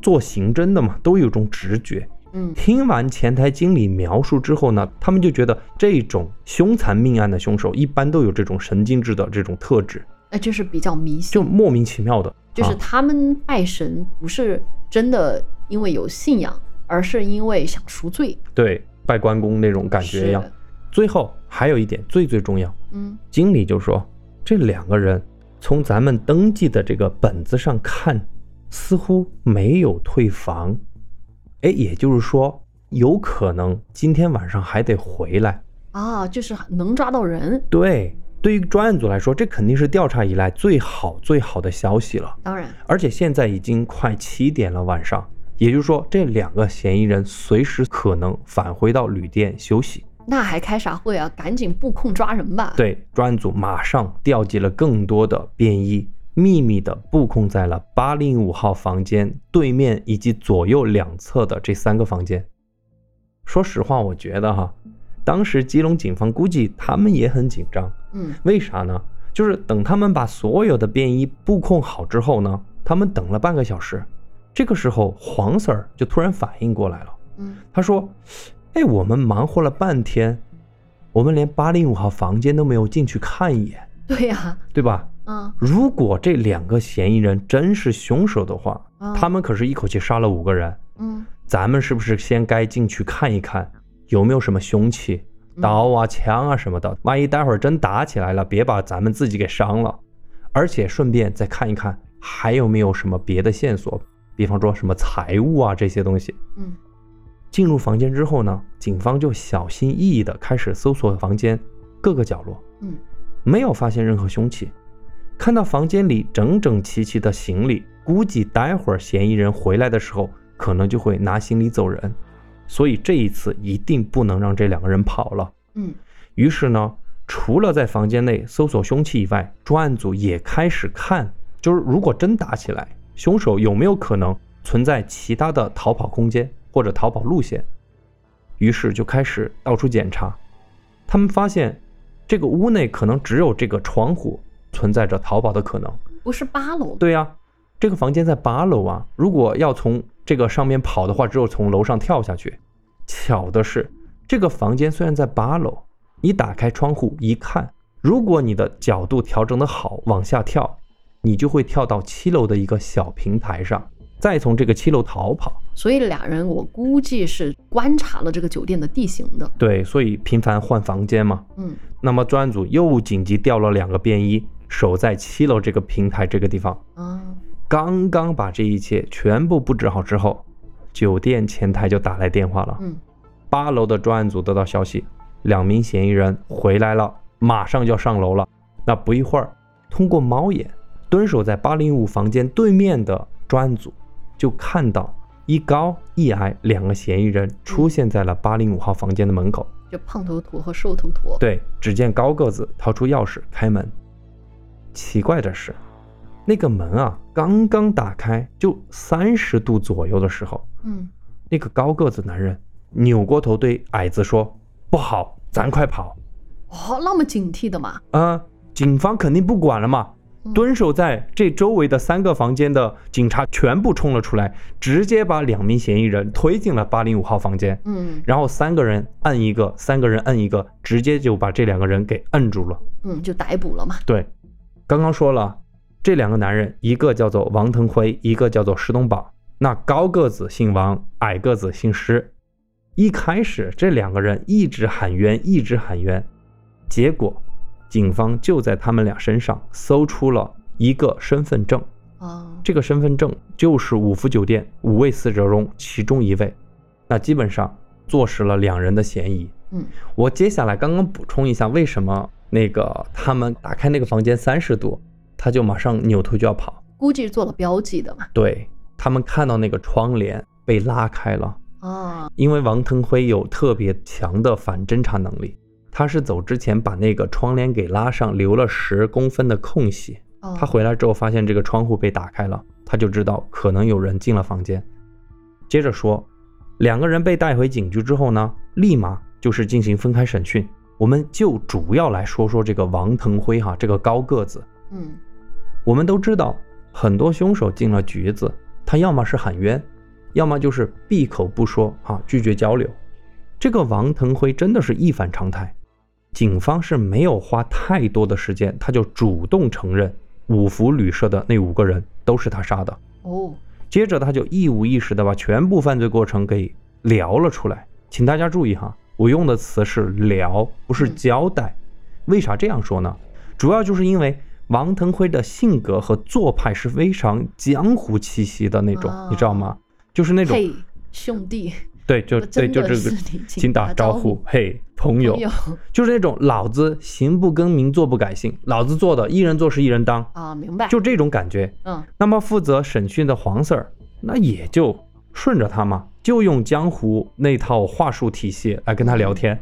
做刑侦的嘛，都有种直觉。嗯听完前台经理描述之后呢，他们就觉得这种凶残命案的凶手一般都有这种神经质的这种特质，那就是比较迷信，就莫名其妙的，就是啊他们拜神不是真的因为有信仰，而是因为想赎罪。对拜关公那种感觉一样。最后还有一点最最重要，嗯经理就说这两个人从咱们登记的这个本子上看，似乎没有退房，哎，也就是说有可能今天晚上还得回来。啊，就是能抓到人。对，对于专案组来说，这肯定是调查以来最好最好的消息了。当然，而且现在已经快七点了晚上，也就是说这两个嫌疑人随时可能返回到旅店休息。那还开啥会啊？赶紧布控抓人吧。，对，专案组马上调集了更多的便衣，秘密的布控在了八零五号房间对面以及左右两侧的这三个房间。说实话，我觉得哈，当时基隆警方估计他们也很紧张，嗯。为啥呢？就是等他们把所有的便衣布控好之后呢，他们等了半个小时，这个时候黄 Sir 就突然反应过来了，嗯。他说：“哎，我们忙活了半天，我们连八零五号房间都没有进去看一眼，对呀、对吧？嗯。如果这两个嫌疑人真是凶手的话，嗯。他们可是一口气杀了五个人，嗯。咱们是不是先该进去看一看，有没有什么凶器，刀啊、枪啊什么的？万一待会儿真打起来了，别把咱们自己给伤了。而且顺便再看一看，还有没有什么别的线索，比方说什么财物啊这些东西。嗯进入房间之后呢，警方就小心翼翼地开始搜索房间各个角落，嗯没有发现任何凶器。看到房间里整整齐齐的行李，估计待会儿嫌疑人回来的时候，可能就会拿行李走人。所以这一次一定不能让这两个人跑了。嗯于是呢，除了在房间内搜索凶器以外，专案组也开始看，就是如果真打起来，凶手有没有可能存在其他的逃跑空间或者逃跑路线。于是就开始到处检查，他们发现这个屋内可能只有这个窗户存在着逃跑的可能。不是八楼。对呀、这个房间在八楼啊，如果要从这个上面跑的话，只有从楼上跳下去。巧的是，这个房间虽然在八楼，你打开窗户一看，如果你的角度调整的好，往下跳，你就会跳到七楼的一个小平台上，再从这个七楼逃跑。所以俩人我估计是观察了这个酒店的地形的。对，所以频繁换房间嘛。嗯那么专案组又紧急调了两个便衣，守在七楼这个平台这个地方。啊刚刚把这一切全部布置好之后，酒店前台就打来电话了。嗯八楼的专案组得到消息，两名嫌疑人回来了，马上就要上楼了。那不一会儿，通过猫眼，蹲守在八零五房间对面的专案组就看到一高一矮两个嫌疑人出现在了八零五号房间的门口。就胖头陀和瘦头陀。对，只见高个子掏出钥匙开门。奇怪的是，那个门啊，刚刚打开就三十度左右的时候，嗯那个高个子男人扭过头对矮子说：“不好，咱快跑！哦，那么警惕的嘛。啊、警方肯定不管了嘛。”嗯蹲守在这周围的三个房间的警察全部冲了出来，直接把两名嫌疑人推进了八零五号房间。嗯然后三个人摁一个，三个人摁一个，直接就把这两个人给摁住了。嗯，就逮捕了嘛。对，刚刚说了，这两个男人，一个叫做王腾辉，一个叫做石东宝。那高个子姓王，矮个子姓施。一开始这两个人一直喊冤，一直喊冤，结果警方就在他们俩身上搜出了一个身份证。哦，这个身份证就是五福酒店五位死者中其中一位，那基本上坐实了两人的嫌疑。嗯我接下来刚刚补充一下，为什么那个他们打开那个房间三十度，他就马上扭头就要跑？估计是做了标记的嘛。对他们看到那个窗帘被拉开了，啊，因为王腾辉有特别强的反侦查能力，他是走之前把那个窗帘给拉上，留了十公分的空隙。哦他回来之后发现这个窗户被打开了，他就知道可能有人进了房间。接着说，两个人被带回警局之后呢，立马就是进行分开审讯。我们就主要来说说这个王腾辉哈，这个高个子。嗯我们都知道，很多凶手进了局子，他要么是喊冤，要么就是闭口不说啊，拒绝交流。这个王腾辉真的是一反常态，警方是没有花太多的时间，他就主动承认五福旅社的那五个人都是他杀的。哦，接着他就一五一十的把全部犯罪过程给聊了出来。请大家注意哈，我用的词是聊，不是交代。为啥这样说呢？主要就是因为王腾辉的性格和做派是非常江湖气息的那种，你知道吗？就是那种嘿，兄弟，对，就对，就这个，请打招呼，嘿，朋友，就是那种老子行不更名，坐不改姓，老子做的一人做事一人当啊，明白？就这种感觉。嗯，那么负责审讯的黄 Sir，那也就顺着他嘛，就用江湖那套话术体系来跟他聊天，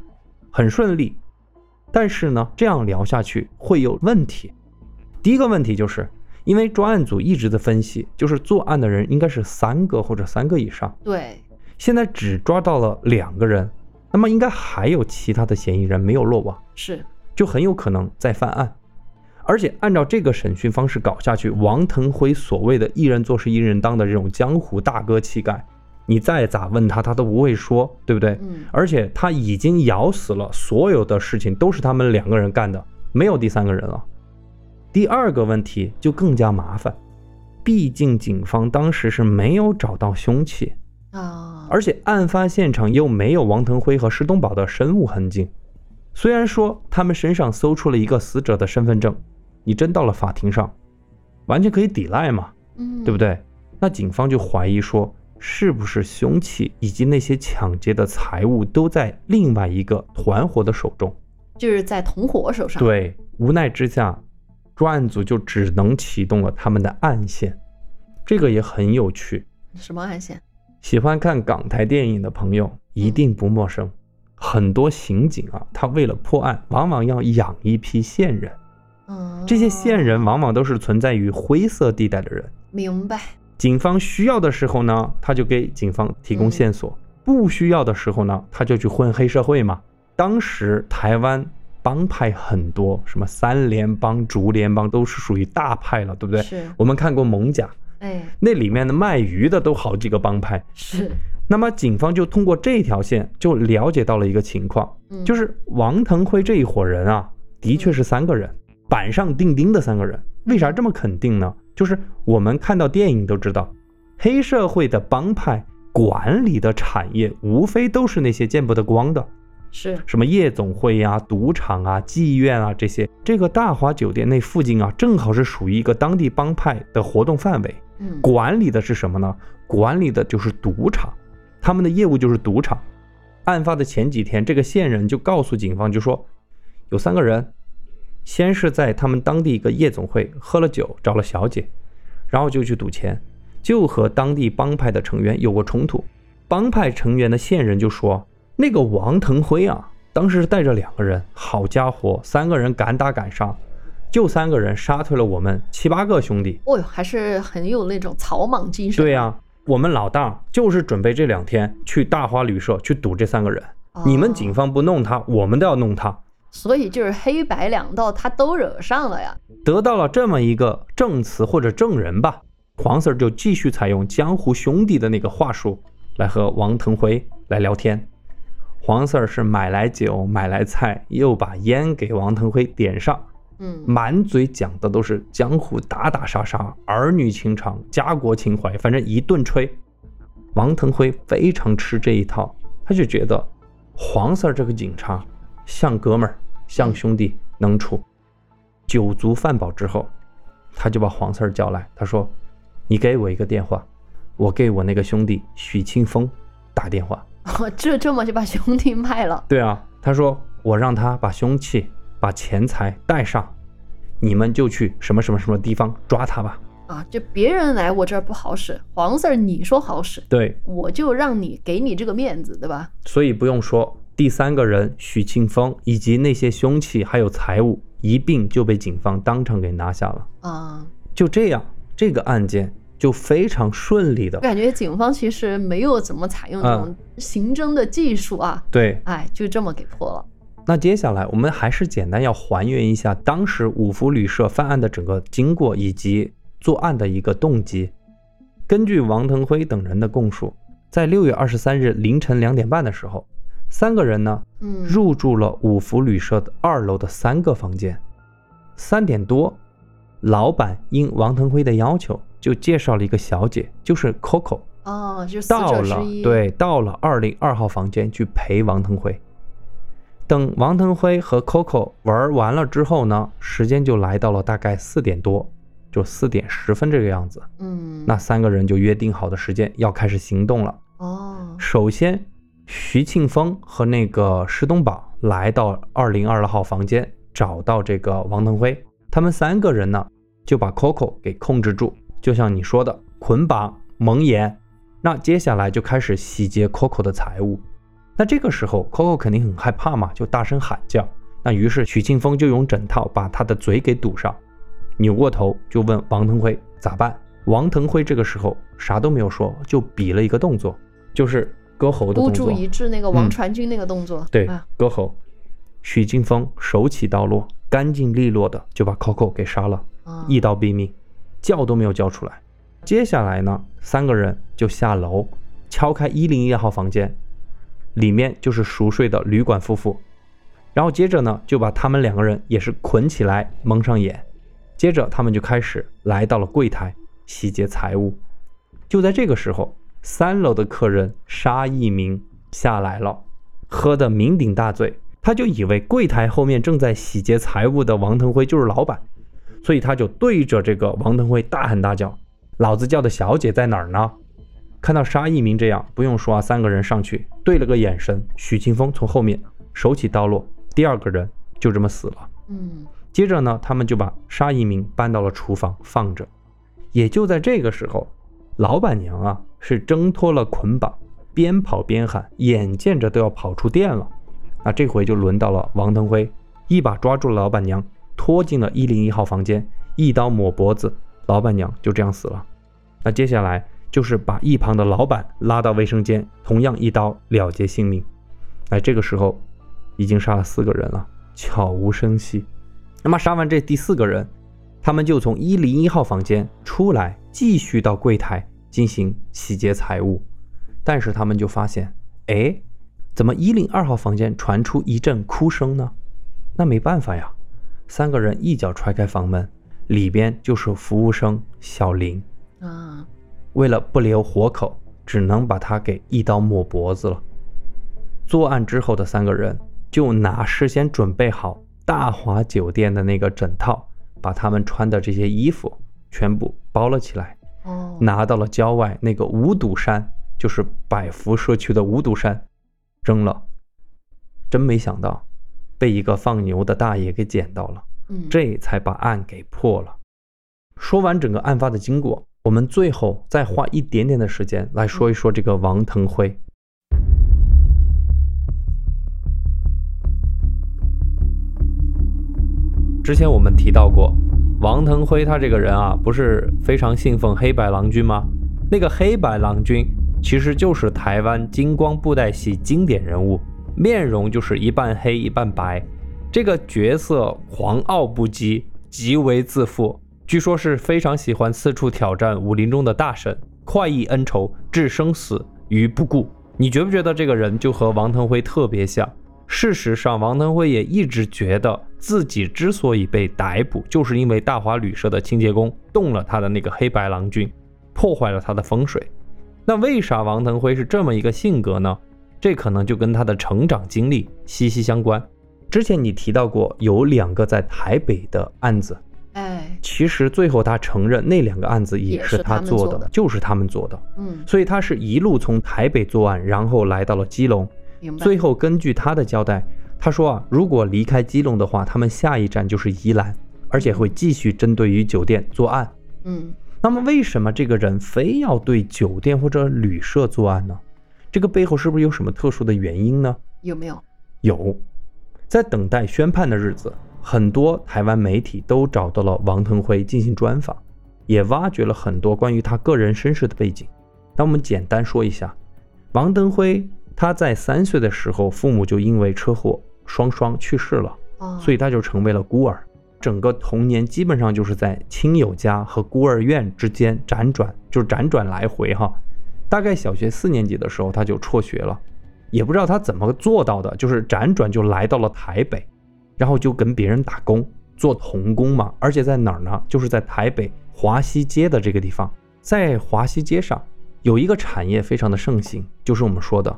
很顺利。但是呢，这样聊下去会有问题。第一个问题就是，因为专案组一直在分析，就是作案的人应该是三个或者三个以上。对，现在只抓到了两个人，那么应该还有其他的嫌疑人没有落网，是，就很有可能再犯案。而且按照这个审讯方式搞下去，王腾辉所谓的一人做事一人当的这种江湖大哥气概。你再咋问他，他都不会说，对不对？嗯。而且他已经咬死了，所有的事情都是他们两个人干的，没有第三个人了。第二个问题就更加麻烦，毕竟警方当时是没有找到凶器啊，而且案发现场又没有王腾辉和施东宝的生物痕迹。虽然说他们身上搜出了一个死者的身份证，你真到了法庭上，完全可以抵赖嘛，嗯，对不对？那警方就怀疑说。是不是凶器以及那些抢劫的财物都在另外一个团伙的手中？就是在同伙手上。对，无奈之下，专案组就只能启动了他们的暗线。这个也很有趣。什么暗线？喜欢看港台电影的朋友一定不陌生。很多刑警啊，他为了破案，往往要养一批线人。嗯，这些线人往往都是存在于灰色地带的人。明白。警方需要的时候呢，他就给警方提供线索；不需要的时候呢，他就去混黑社会嘛。当时台湾帮派很多，什么三联帮、竹联帮都是属于大派了，对不对？是。我们看过《蒙甲》，哎，那里面的卖鱼的都好几个帮派。是。那么警方就通过这条线就了解到了一个情况，就是王腾辉这一伙人啊，的确是三个人，板上钉钉的三个人。为啥这么肯定呢？就是我们看到电影都知道，黑社会的帮派管理的产业，无非都是那些见不得光的，是什么夜总会呀、赌场啊、妓院啊这些。这个大华酒店那附近啊，正好是属于一个当地帮派的活动范围。嗯，管理的是什么呢？管理的就是赌场，他们的业务就是赌场。案发的前几天，这个线人就告诉警方，就说有三个人。先是在他们当地一个夜总会喝了酒，找了小姐，然后就去赌钱，就和当地帮派的成员有过冲突。帮派成员的线人就说：“那个王腾辉啊，当时是带着两个人，好家伙，三个人敢打敢杀，就三个人杀退了我们七八个兄弟。哦哟，还是很有那种草莽精神。对呀，我们老大就是准备这两天去大花旅社去堵这三个人。你们警方不弄他，我们都要弄他。”所以就是黑白两道，他都惹上了呀。得到了这么一个证词或者证人吧，黄 Sir 就继续采用江湖兄弟的那个话术来和王腾辉来聊天。黄 Sir 是买来酒，买来菜，又把烟给王腾辉点上，嗯，满嘴讲的都是江湖打打杀杀、儿女情长、家国情怀，反正一顿吹。王腾辉非常吃这一套，他就觉得黄 Sir 这个警察。像哥们儿，像兄弟，能处。酒足饭饱之后，他就把黄四儿叫来，他说：“你给我一个电话，我给我那个兄弟许清风打电话。” 这这么就把兄弟卖了？对啊，他说我让他把凶器、把钱财带上，你们就去什么什么什么地方抓他吧。啊，就别人来我这儿不好使，黄 Sir 你说好使，对，我就让你给你这个面子，对吧？所以不用说。第三个人许庆峰以及那些凶器还有财物一并就被警方当场给拿下了啊！就这样，这个案件就非常顺利的。我感觉警方其实没有怎么采用这种刑侦的技术啊。对，哎，就这么给破了。那接下来我们还是简单要还原一下当时五福旅社犯案的整个经过以及作案的一个动机。根据王腾辉等人的供述。在六月二十三日凌晨两点半的时候，三个人呢嗯，入住了五福旅社的二楼的三个房间。三点多，老板应王腾辉的要求，就介绍了一个小姐，就是 Coco，哦，就到了对，到了二零二号房间去陪王腾辉。等王腾辉和 Coco 玩完了之后呢，时间就来到了大概四点多，就四点十分这个样子。嗯，那三个人就约定好的时间要开始行动了。哦，首先，徐庆峰和那个施东宝来到二零二号房间，找到这个王腾辉。他们三个人呢，就把 Coco 给控制住，就像你说的，捆绑、蒙眼。那接下来就开始洗劫 Coco 的财物。那这个时候，Coco 肯定很害怕嘛，就大声喊叫。那于是许庆峰就用枕套把他的嘴给堵上，扭过头就问王腾辉咋办。王腾辉这个时候啥都没有说，就比了一个动作，就是割喉的孤动作。孤注一掷那个王嗯传君那个动作，对啊，割喉。许庆峰手起刀落，干净利落的就把 Coco 给杀了，啊一刀毙命，叫都没有叫出来。接下来呢，三个人就下楼，敲开一零一号房间，里面就是熟睡的旅馆夫妇。然后接着呢，就把他们两个人也是捆起来，蒙上眼。接着他们就开始来到了柜台洗劫财物。就在这个时候，三楼的客人沙一鸣下来了，喝得酩酊大醉，他就以为柜台后面正在洗劫财物的王腾辉就是老板，所以他就对着这个王腾辉大喊大叫：“老子叫的小姐在哪儿呢？”看到沙一鸣这样，不用说啊，三个人上去对了个眼神，许清风从后面手起刀落，第二个人就这么死了。嗯接着呢，他们就把沙一鸣搬到了厨房放着。也就在这个时候，老板娘啊是挣脱了捆绑，边跑边喊，眼见着都要跑出店了。那这回就轮到了王腾辉，一把抓住了老板娘，拖进了一零一号房间，一刀抹脖子，老板娘就这样死了。那接下来就是把一旁的老板拉到卫生间，同样一刀了结性命。哎，这个时候已经杀了四个人了，悄无声息。那么杀完这第四个人，他们就从一零一号房间出来，继续到柜台进行洗劫财物。但是他们就发现，哎，怎么一零二号房间传出一阵哭声呢？那没办法呀，三个人一脚踹开房门，里边就是服务生小林。啊，为了不留活口，只能把他给一刀抹脖子了。作案之后的三个人就拿事先准备好大华酒店的那个枕套，把他们穿的这些衣服全部包了起来，哦，拿到了郊外那个五堵山，就是百福社区的五堵山，扔了。真没想到，被一个放牛的大爷给捡到了。嗯这才把案给破了。说完整个案发的经过，我们最后再花一点点的时间来说一说这个王腾辉。之前我们提到过，王腾辉他这个人啊，不是非常信奉黑白郎君吗？那个黑白郎君其实就是台湾金光布袋戏经典人物，面容就是一半黑一半白。这个角色狂傲不羁，极为自负，据说是非常喜欢四处挑战武林中的大神，快意恩仇，置生死于不顾。你觉不觉得这个人就和王腾辉特别像？事实上，王腾辉也一直觉得自己之所以被逮捕，就是因为大华旅社的清洁工动了他的那个黑白郎君，破坏了他的风水。那为啥王腾辉是这么一个性格呢？这可能就跟他的成长经历息息相关。之前你提到过有两个在台北的案子，哎，其实最后他承认那两个案子也是他做的，就是他们做的。嗯，所以他是一路从台北作案，然后来到了基隆。最后根据他的交代，他说啊，如果离开基隆的话，他们下一站就是宜兰，而且会继续针对于酒店作案。嗯那么为什么这个人非要对酒店或者旅社作案呢？这个背后是不是有什么特殊的原因呢？有没有？有，在等待宣判的日子，很多台湾媒体都找到了王腾辉进行专访，也挖掘了很多关于他个人身世的背景。那我们简单说一下，王登辉他在三岁的时候，父母就因为车祸双双去世了，哦，所以他就成为了孤儿。整个童年基本上就是在亲友家和孤儿院之间辗转，就是辗转来回哈。大概小学四年级的时候他就辍学了，也不知道他怎么做到的，就是辗转就来到了台北，然后就跟别人打工做童工嘛，而且在哪儿呢？就是在台北华西街的这个地方，在华西街上有一个产业非常的盛行，就是我们说的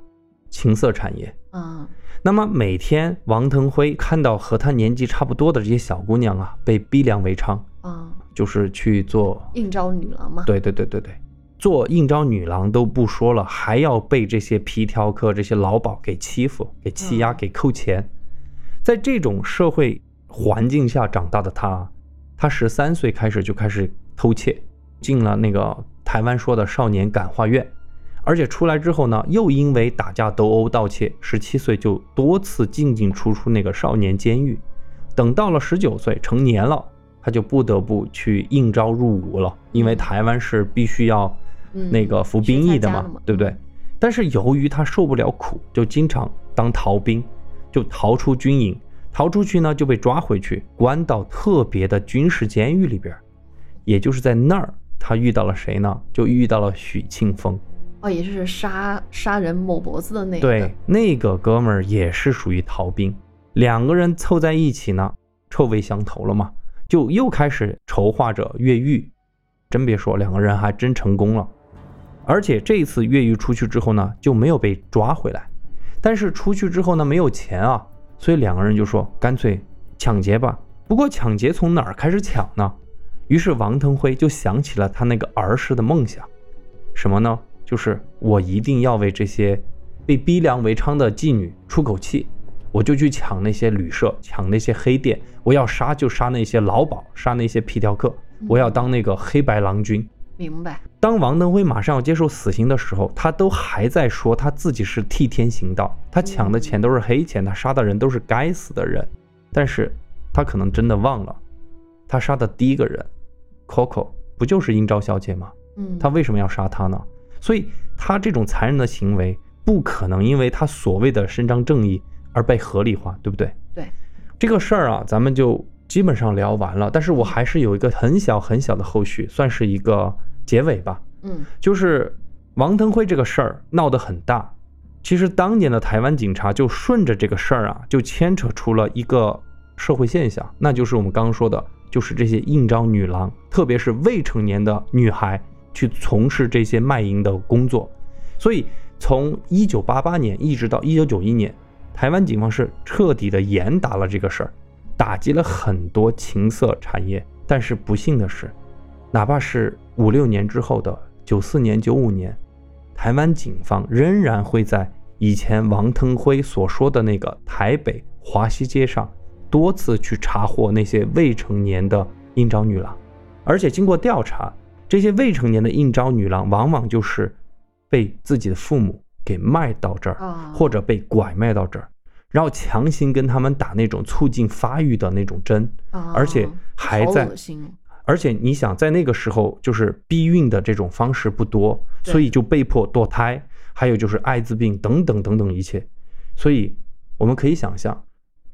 情色产业。嗯那么每天王腾辉看到和他年纪差不多的这些小姑娘啊，被逼良为娼，啊，就是去做应招女郎嘛。对对对对对，做应招女郎都不说了，还要被这些皮条客、这些老鸨给欺负、给欺压、给扣钱。在这种社会环境下长大的他，他十三岁开始就开始偷窃，进了那个台湾说的少年感化院，而且出来之后呢，又因为打架斗殴盗窃，十七岁就多次进进出出那个少年监狱。等到了十九岁成年了，他就不得不去应招入伍了，因为台湾是必须要那个服兵役的嘛，对不对？但是由于他受不了苦，就经常当逃兵，就逃出军营，逃出去呢就被抓回去，关到特别的军事监狱里边，也就是在那儿，他遇到了谁呢？就遇到了许庆峰。哦，也就是杀杀人抹脖子的那个。对，那个哥们儿也是属于逃兵，两个人凑在一起呢，臭味相投了嘛，就又开始筹划着越狱。真别说，两个人还真成功了。而且这一次越狱出去之后呢，就没有被抓回来。但是出去之后呢，没有钱啊，所以两个人就说干脆抢劫吧。不过抢劫从哪儿开始抢呢？于是王腾辉就想起了他那个儿时的梦想，什么呢？就是我一定要为这些被逼良为娼的妓女出口气，我就去抢那些旅社，抢那些黑店，我要杀就杀那些老鸨，杀那些皮条客，我要当那个黑白郎君。明白。当王登辉马上要接受死刑的时候，他都还在说他自己是替天行道，他抢的钱都是黑钱，他杀的人都是该死的人。但是，他可能真的忘了，他杀的第一个人，Coco 不就是应招小姐吗？嗯，他为什么要杀她呢？所以他这种残忍的行为不可能因为他所谓的伸张正义而被合理化，对不对？对，这个事儿啊，咱们就基本上聊完了。但是我还是有一个很小很小的后续，算是一个结尾吧。嗯就是王腾辉这个事儿闹得很大，其实当年的台湾警察就顺着这个事儿啊，就牵扯出了一个社会现象，那就是我们刚刚说的，就是这些应招女郎，特别是未成年的女孩去从事这些卖淫的工作。所以从一九八八年一直到一九九一年，台湾警方是彻底的严打了这个事儿，打击了很多情色产业。但是不幸的是，哪怕是五六年之后的九四年、九五年，台湾警方仍然会在以前王腾辉所说的那个台北华西街上多次去查获那些未成年的应招女郎，而且经过调查，这些未成年的应招女郎往往就是被自己的父母给卖到这儿，啊，或者被拐卖到这儿，然后强行跟他们打那种促进发育的那种针，啊而且还在而且你想，在那个时候，就是避孕的这种方式不多，所以就被迫堕胎，还有就是艾滋病等等等等一切。所以我们可以想象，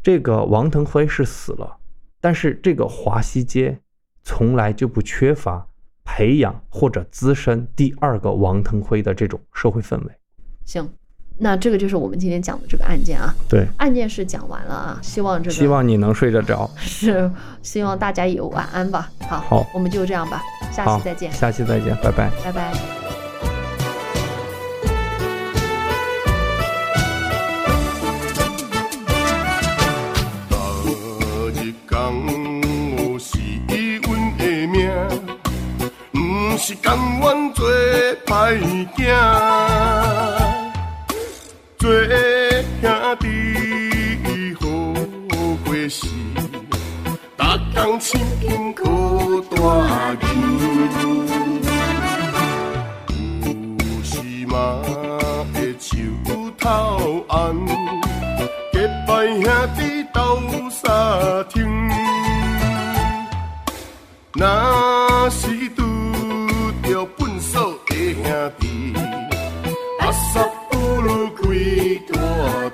这个王腾辉是死了，但是这个华西街从来就不缺乏培养或者滋生第二个王腾辉的这种社会氛围。行，那这个就是我们今天讲的这个案件啊。对，案件是讲完了啊，希望这个希望你能睡得着。是希望大家也晚安吧。好，好我们就这样吧，下期再见，下期再见，拜拜。拜拜。做兄弟好过时，逐工亲近靠大钱。有时嘛会手头红。结拜兄弟斗相挺，若一朵花